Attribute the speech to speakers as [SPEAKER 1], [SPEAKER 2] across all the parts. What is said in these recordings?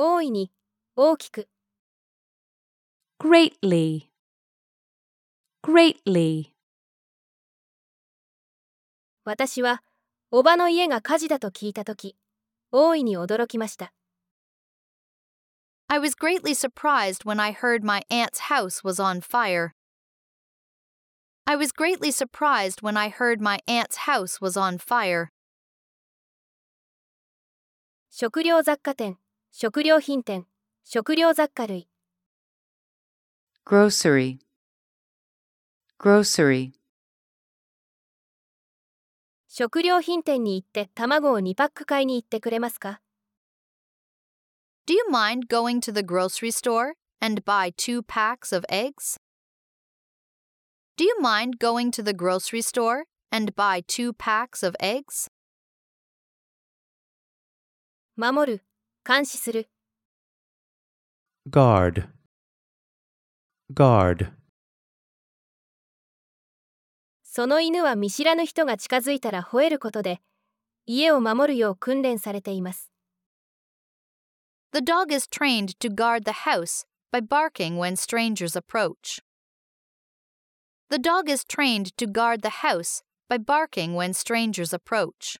[SPEAKER 1] 大いに、大きく。
[SPEAKER 2] greatly, greatly.
[SPEAKER 1] 私は、おばの家が火事だと聞いたとき、大いに驚きました。
[SPEAKER 3] I was greatly surprised when I heard my aunt's house was on fire. I was greatly surprised when I heard my aunt's house was on fire.
[SPEAKER 1] 食料雑貨店、食料品店、食料雑貨類。
[SPEAKER 2] grocery, grocery.
[SPEAKER 1] 食料品店に行って卵を2パック買いに行ってくれますか
[SPEAKER 3] Do you mind going to the grocery store and buy two packs of eggs? Do you mind going to the grocery store and buy two packs of eggs?
[SPEAKER 1] 守る、 監視する。
[SPEAKER 4] guard, guard.
[SPEAKER 1] その犬は見知らぬ人が近づいたら吠えることで、家を守るよう訓練されています。
[SPEAKER 3] The dog is trained to guard the house by barking when strangers approach. The dog is trained to guard the house by barking when strangers approach.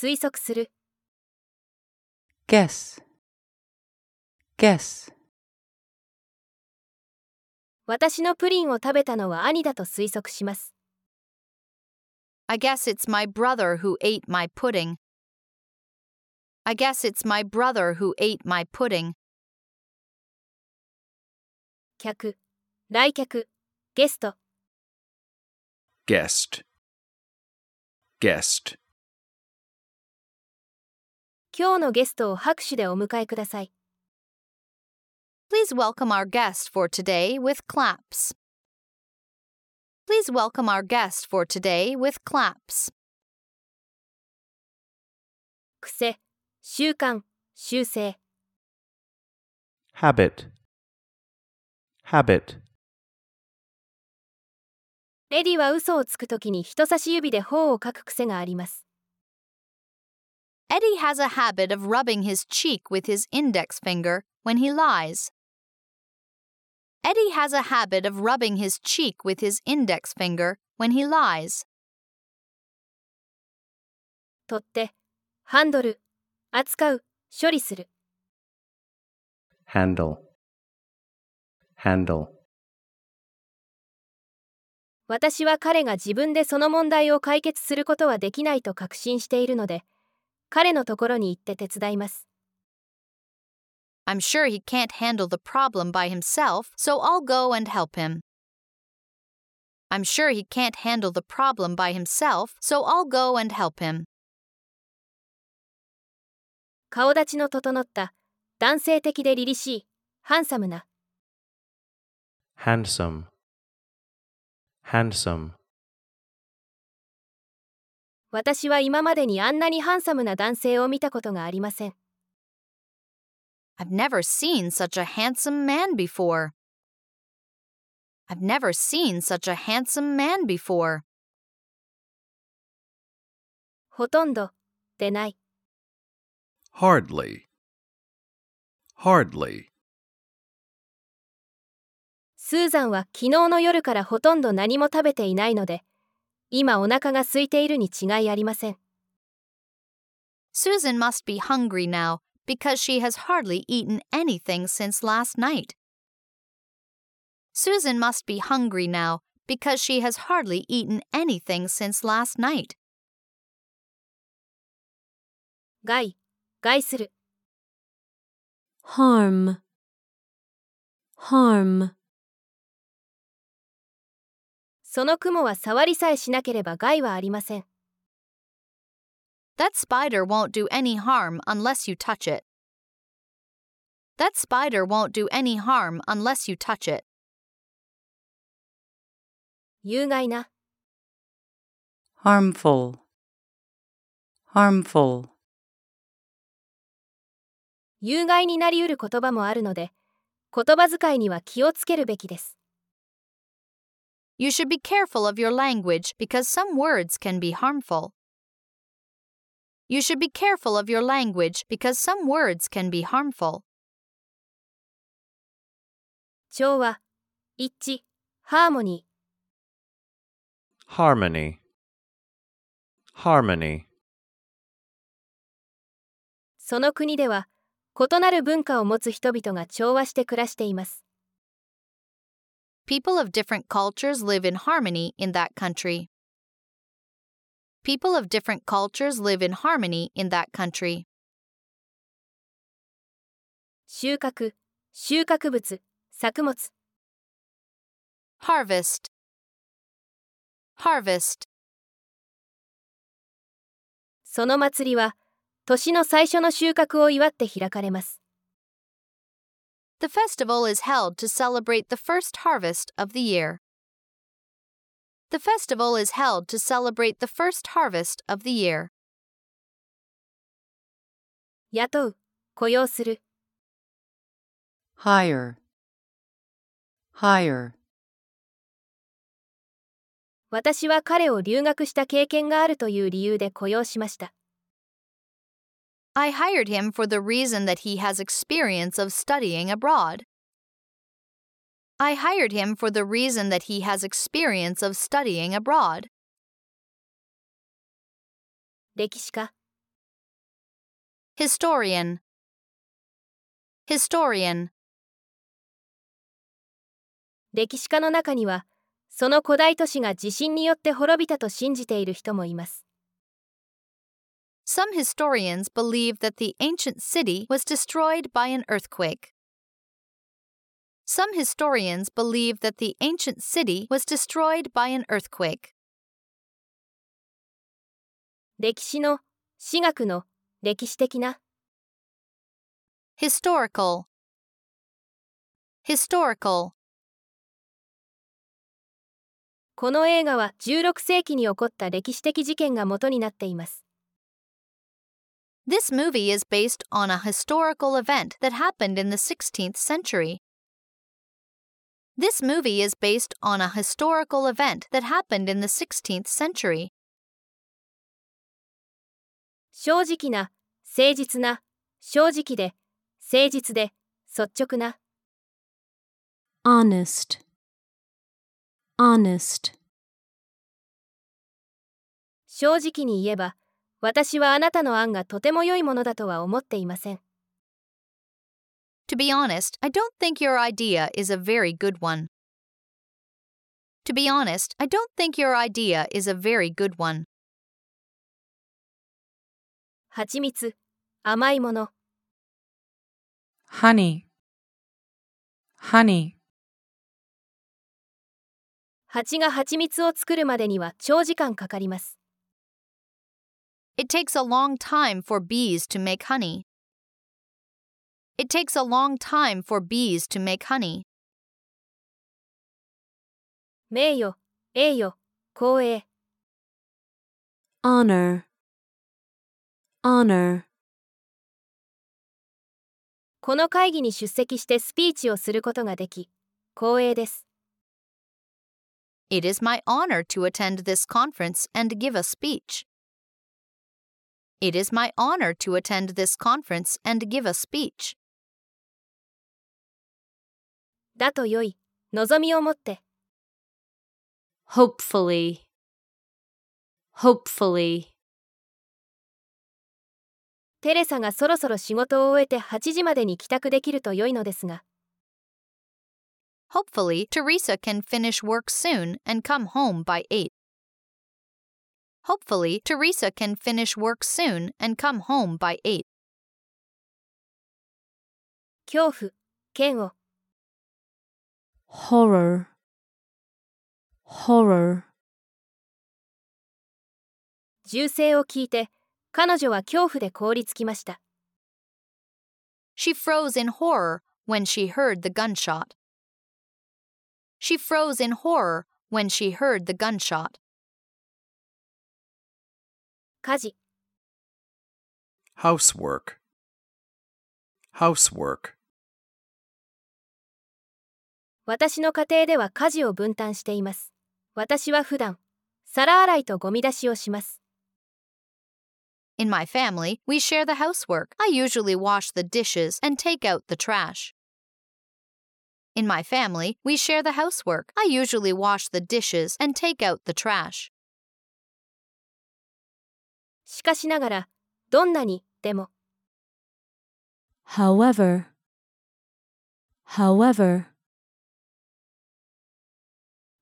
[SPEAKER 1] 推測する。
[SPEAKER 2] guess, guess.
[SPEAKER 1] 私のプリンを食べたのは兄だと推測します。
[SPEAKER 3] I guess it's my brother who ate my pudding. I guess it's my brother who ate my pudding.
[SPEAKER 1] 客、来客、ゲスト。
[SPEAKER 5] guest, guest.
[SPEAKER 1] 今日のゲストを拍手でお迎えください。
[SPEAKER 3] Please welcome our guest for today with claps. Please welcome our guest for today with claps.
[SPEAKER 1] 癖、習慣、習性。
[SPEAKER 4] habit, habit.
[SPEAKER 1] レディは嘘をつくときに人差し指で頬をかく癖があります。
[SPEAKER 3] Eddie has a habit of rubbing his cheek with his index finger when he lies. Eddie has a habit of rubbing his cheek with his index finger when he lies.
[SPEAKER 1] 取っ手、ハンドル、扱う、処理する。
[SPEAKER 4] handle, handle
[SPEAKER 1] 私は彼が自分でその問題を解決することはできないと確信しているので、彼のところに行って手伝います。
[SPEAKER 3] I'm sure he can't handle the problem by himself, so I'll go and help him. I'm sure he can't handle the problem by himself, so I'll go and help him.
[SPEAKER 1] 顔立ちの整った、男性的で凛々しい、ハンサムな。
[SPEAKER 4] handsome, handsome.
[SPEAKER 1] 私は今までにあんなにハンサムな男性を見たことがありません。
[SPEAKER 3] I've never seen such a handsome man before. I've never seen such a handsome man before.
[SPEAKER 1] ほとんど、でない。
[SPEAKER 5] hardly, hardly.
[SPEAKER 1] スーザンは昨日の夜からほとんど何も食べていないので、今お腹が空いているに違いありません。
[SPEAKER 3] Susan must be hungry now because she has hardly eaten anything since last night. Susan must be hungry now because she has hardly eaten anything since last night.
[SPEAKER 1] 害、害する。
[SPEAKER 2] harm, harm.
[SPEAKER 1] その雲は触りさえしなければ害はありません。
[SPEAKER 3] That spider won't do any harm unless you touch it. That spider won't do any harm unless you touch it.
[SPEAKER 1] 有害な。
[SPEAKER 2] harmful, harmful.
[SPEAKER 1] 有害になりうる言葉もあるので、言葉遣いには気をつけるべきです。
[SPEAKER 3] You should be careful of your language because some words can be harmful. You should be careful of your language because some words can be harmful.
[SPEAKER 1] 調和、一致、ハーモニ
[SPEAKER 2] harmony, harmony,
[SPEAKER 1] ー。その国では、異なる文化を持つ人々が調和して暮らしています。
[SPEAKER 3] People of different cultures live in harmony in that country. People of different cultures live in harmony in that country.
[SPEAKER 1] 収穫、収穫物、作物。
[SPEAKER 3] Harvest. Harvest.
[SPEAKER 1] その祭りは、年の最初の収穫を祝って開かれます。
[SPEAKER 3] The festival is held to celebrate the first harvest of the year. The festival is held to celebrate the first harvest of the year.
[SPEAKER 1] 雇う、雇用する。
[SPEAKER 4] hire, hire,
[SPEAKER 1] 私は彼を留学した経験があるという理由で雇用しました。
[SPEAKER 3] I hired him for the reason that he has experience of studying abroad. I hired him for the reason that he has experience of studying abroad.
[SPEAKER 1] 歴史家、
[SPEAKER 3] Historian. Historian.
[SPEAKER 1] 歴史家の中には、その古代都市が地震によって滅びたと信じている人もいます。
[SPEAKER 3] Some historians believe that the ancient city was destroyed by an earthquake. Some historians believe that the ancient city was destroyed by an earthquake.
[SPEAKER 1] 歴史の、史学の、歴史的な、
[SPEAKER 3] Historical. Historical.
[SPEAKER 1] この映画は16世紀に起こった歴史的事件が元になっています。
[SPEAKER 3] This movie is based on a historical event that happened in the 16th century. This movie is based on a historical event that happened in the 16th century.
[SPEAKER 1] 正直な、誠実な、正直で、誠実で、率直な、
[SPEAKER 5] honest, honest,
[SPEAKER 1] 正直に言えば、 私はあなたの案がとても良いものだとは思っていません。
[SPEAKER 3] To be honest, I don't think your idea is a very good one. To be honest, I don't think your idea is a very good one.
[SPEAKER 1] 蜂蜜、甘いもの、
[SPEAKER 4] honey, honey,
[SPEAKER 1] 蜂が蜂蜜を作るまでには長時間かかります。
[SPEAKER 3] It takes a long time for bees to make honey. It takes a long time for bees to make honey.
[SPEAKER 1] 名誉、栄誉、光栄、
[SPEAKER 5] honor, honor,
[SPEAKER 1] この会議に出席してスピーチをすることができ、光栄です。
[SPEAKER 3] It is my honor to attend this conference and give a speech. It is my honor to attend this conference and give a speech.
[SPEAKER 1] だとよい、望みを持って、
[SPEAKER 5] hopefully, hopefully,
[SPEAKER 1] テレサがそろそろ仕事を終えて8時までに帰宅できると良いのですが、
[SPEAKER 3] Hopefully, Teresa can finish work soon and come home by 8. Hopefully, Teresa can finish work soon and come home by 8.
[SPEAKER 1] 恐怖、嫌悪、
[SPEAKER 5] horror, horror,
[SPEAKER 1] 銃声を聞いて、彼女は恐怖で凍りつきました。
[SPEAKER 3] She froze in horror when she heard the gunshot. She froze in horror when she heard the gunshot.
[SPEAKER 1] 家事、
[SPEAKER 2] housework, housework,
[SPEAKER 1] 私の家庭では家事を分担しています。私は普段、皿洗いとゴミ出しをします。
[SPEAKER 3] In my family, we share the housework. I usually wash the dishes and take out the trash. In my family, we share the housework. I usually wash the dishes and take out the trash.
[SPEAKER 1] しかしながら、どんなに、でも、
[SPEAKER 2] However, however,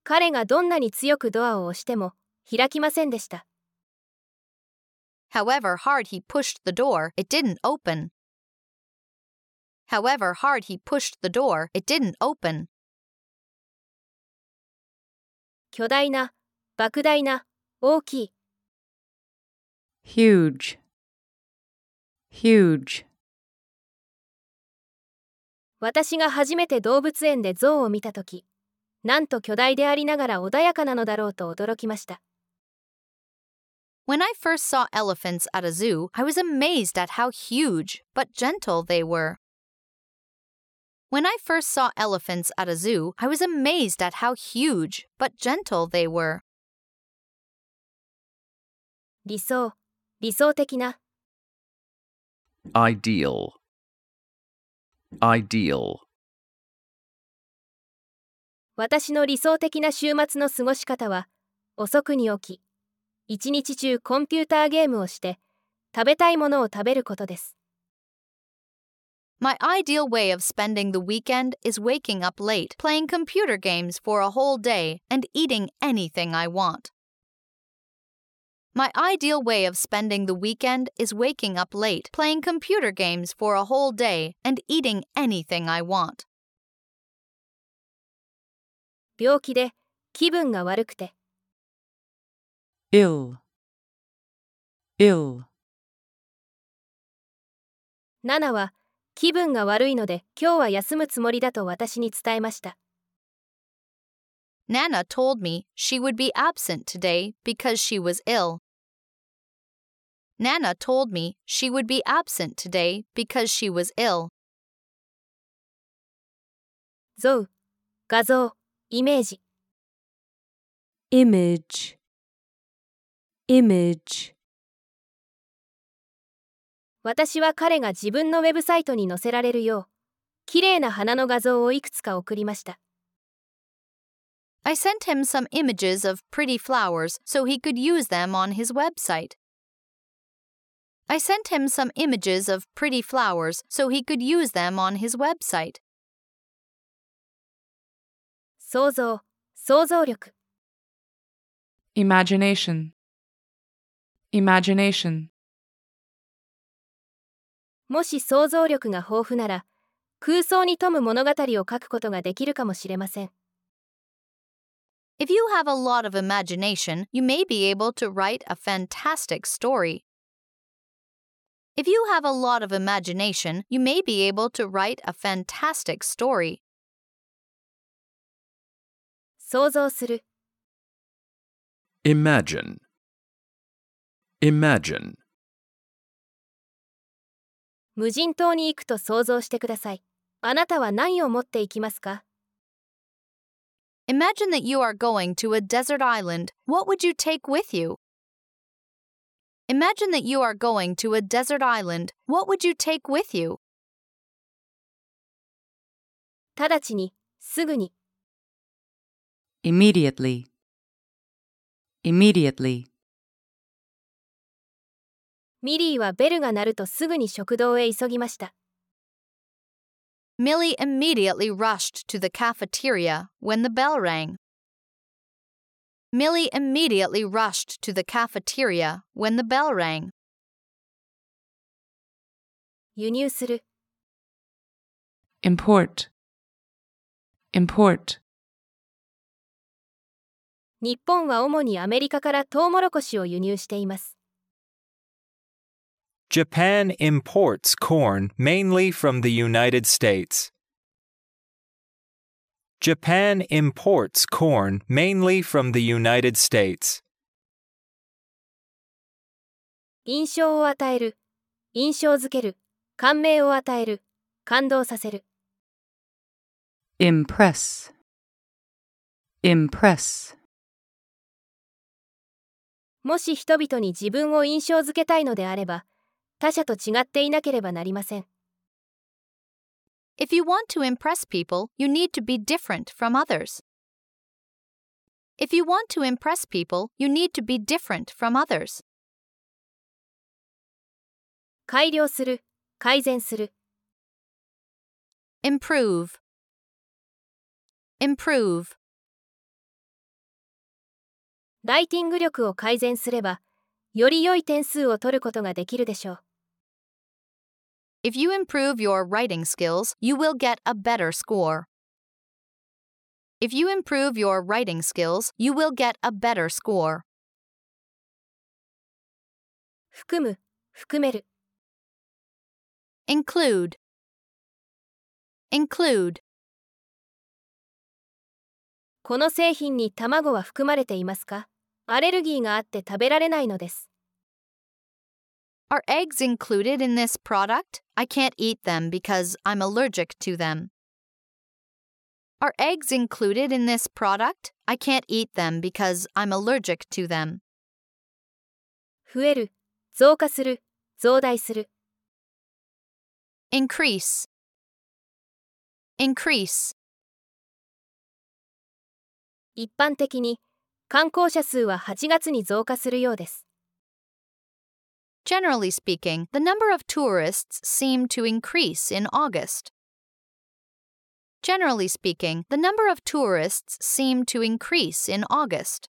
[SPEAKER 1] 彼がどんなに強くドアを押しても、開きませんでした。
[SPEAKER 3] However hard he pushed the door, it didn't open. However hard he pushed the door, it didn't open.
[SPEAKER 1] 巨大な、莫大な、大きい、
[SPEAKER 2] huge, huge.
[SPEAKER 1] 私が初めて動物園で象を見たとき、なんと巨大でありながら穏やかなのだろうと驚きました。
[SPEAKER 3] When I first saw elephants at a zoo, I was amazed at how huge but gentle they were. When I first saw elephants at a zoo, I was amazed at how huge but gentle they were.
[SPEAKER 1] 理想、 理想的な、
[SPEAKER 4] ideal, ideal,
[SPEAKER 1] 私の理想的な週末の過ごし方は、遅くに起き、一日中コンピューターゲームをして、食べたいものを食べることです。
[SPEAKER 3] My ideal way of spending the weekend is waking up late, playing computer games for a whole day, and eating anything I want. My ideal way of spending the weekend is waking up late, playing computer games for a whole day, and eating anything I want.
[SPEAKER 1] 病気で、気分が悪くて、
[SPEAKER 2] ill, ill,
[SPEAKER 1] ナナは、気分が悪いので今日は休むつもりだと私に伝えました。
[SPEAKER 3] Nana told me she would be absent today because she was ill. Nana told me she would be absent today because she was ill.
[SPEAKER 1] 像、画像、イメージ。
[SPEAKER 2] image, image. Image.
[SPEAKER 1] 私は彼が自分のウェブサイトに載せられるよう、綺麗な花の画像をいくつか送りました。
[SPEAKER 3] I sent him some images of pretty flowers so he could use them on his website. I sent him some images of pretty flowers so he could use them on his website.
[SPEAKER 1] 想像、想像力、
[SPEAKER 2] imagination, imagination.
[SPEAKER 1] もし想像力が豊富なら、空想に富む物語を書くことができるかもしれません。
[SPEAKER 3] If you have a lot of imagination, you may be able to write a fantastic story. If you have a lot of imagination, you may be able to write a fantastic story.
[SPEAKER 1] 想像する、
[SPEAKER 4] imagine, imagine,
[SPEAKER 1] 無人島に行くと想像してください。あなたは何を持っていきますか
[SPEAKER 3] Imagine that you are going to a desert island. What would you take with you? Imagine that you are going to a desert island. What would you take with you?
[SPEAKER 1] 直ちに、すぐに、
[SPEAKER 2] immediately, immediately.
[SPEAKER 1] ミリーはベルが鳴るとすぐに食堂へ急ぎました。
[SPEAKER 3] Millie immediately rushed to the cafeteria when the bell rang. Millie immediately rushed to the cafeteria when the bell rang.
[SPEAKER 1] 輸入する、
[SPEAKER 2] import, import.
[SPEAKER 1] 日本は主にアメリカからトウモロコシを輸入しています。
[SPEAKER 5] Japan imports corn mainly from the United States. Japan imports corn mainly from the United States.
[SPEAKER 1] 印象を与える、印象づける、感銘を与える、感動させる。
[SPEAKER 2] impress, impress.
[SPEAKER 1] もし人々に自分を印象づけたいのであれば、他者と違っていなければなりません。
[SPEAKER 3] If you want to impress people, you need to be different from others. If you want to impress people, you need to be different from others.
[SPEAKER 1] 改良する、改善する、
[SPEAKER 3] Improve. Improve.
[SPEAKER 1] ライティング力を改善すれば、より良い点数を取ることができるでしょう。
[SPEAKER 3] If you improve your writing skills, you will get a better score. If you improve your writing skills, you will get a better score.
[SPEAKER 1] 含む、含める、
[SPEAKER 3] Include. Include.
[SPEAKER 1] この製品に卵は含まれていますかアレルギーがあって食べられないのです。
[SPEAKER 3] Are eggs included in this product? I can't eat them because I'm allergic to them. Are eggs included in this product? I can't eat them because I'm allergic to them.
[SPEAKER 1] 増える、増加する、増大する、
[SPEAKER 3] Increase. Increase.
[SPEAKER 1] 一般的に観光者数は8月に増加するようです。
[SPEAKER 3] Generally speaking, the number of tourists seemed to increase in August. Generally speaking, the number of tourists seemed to increase in August.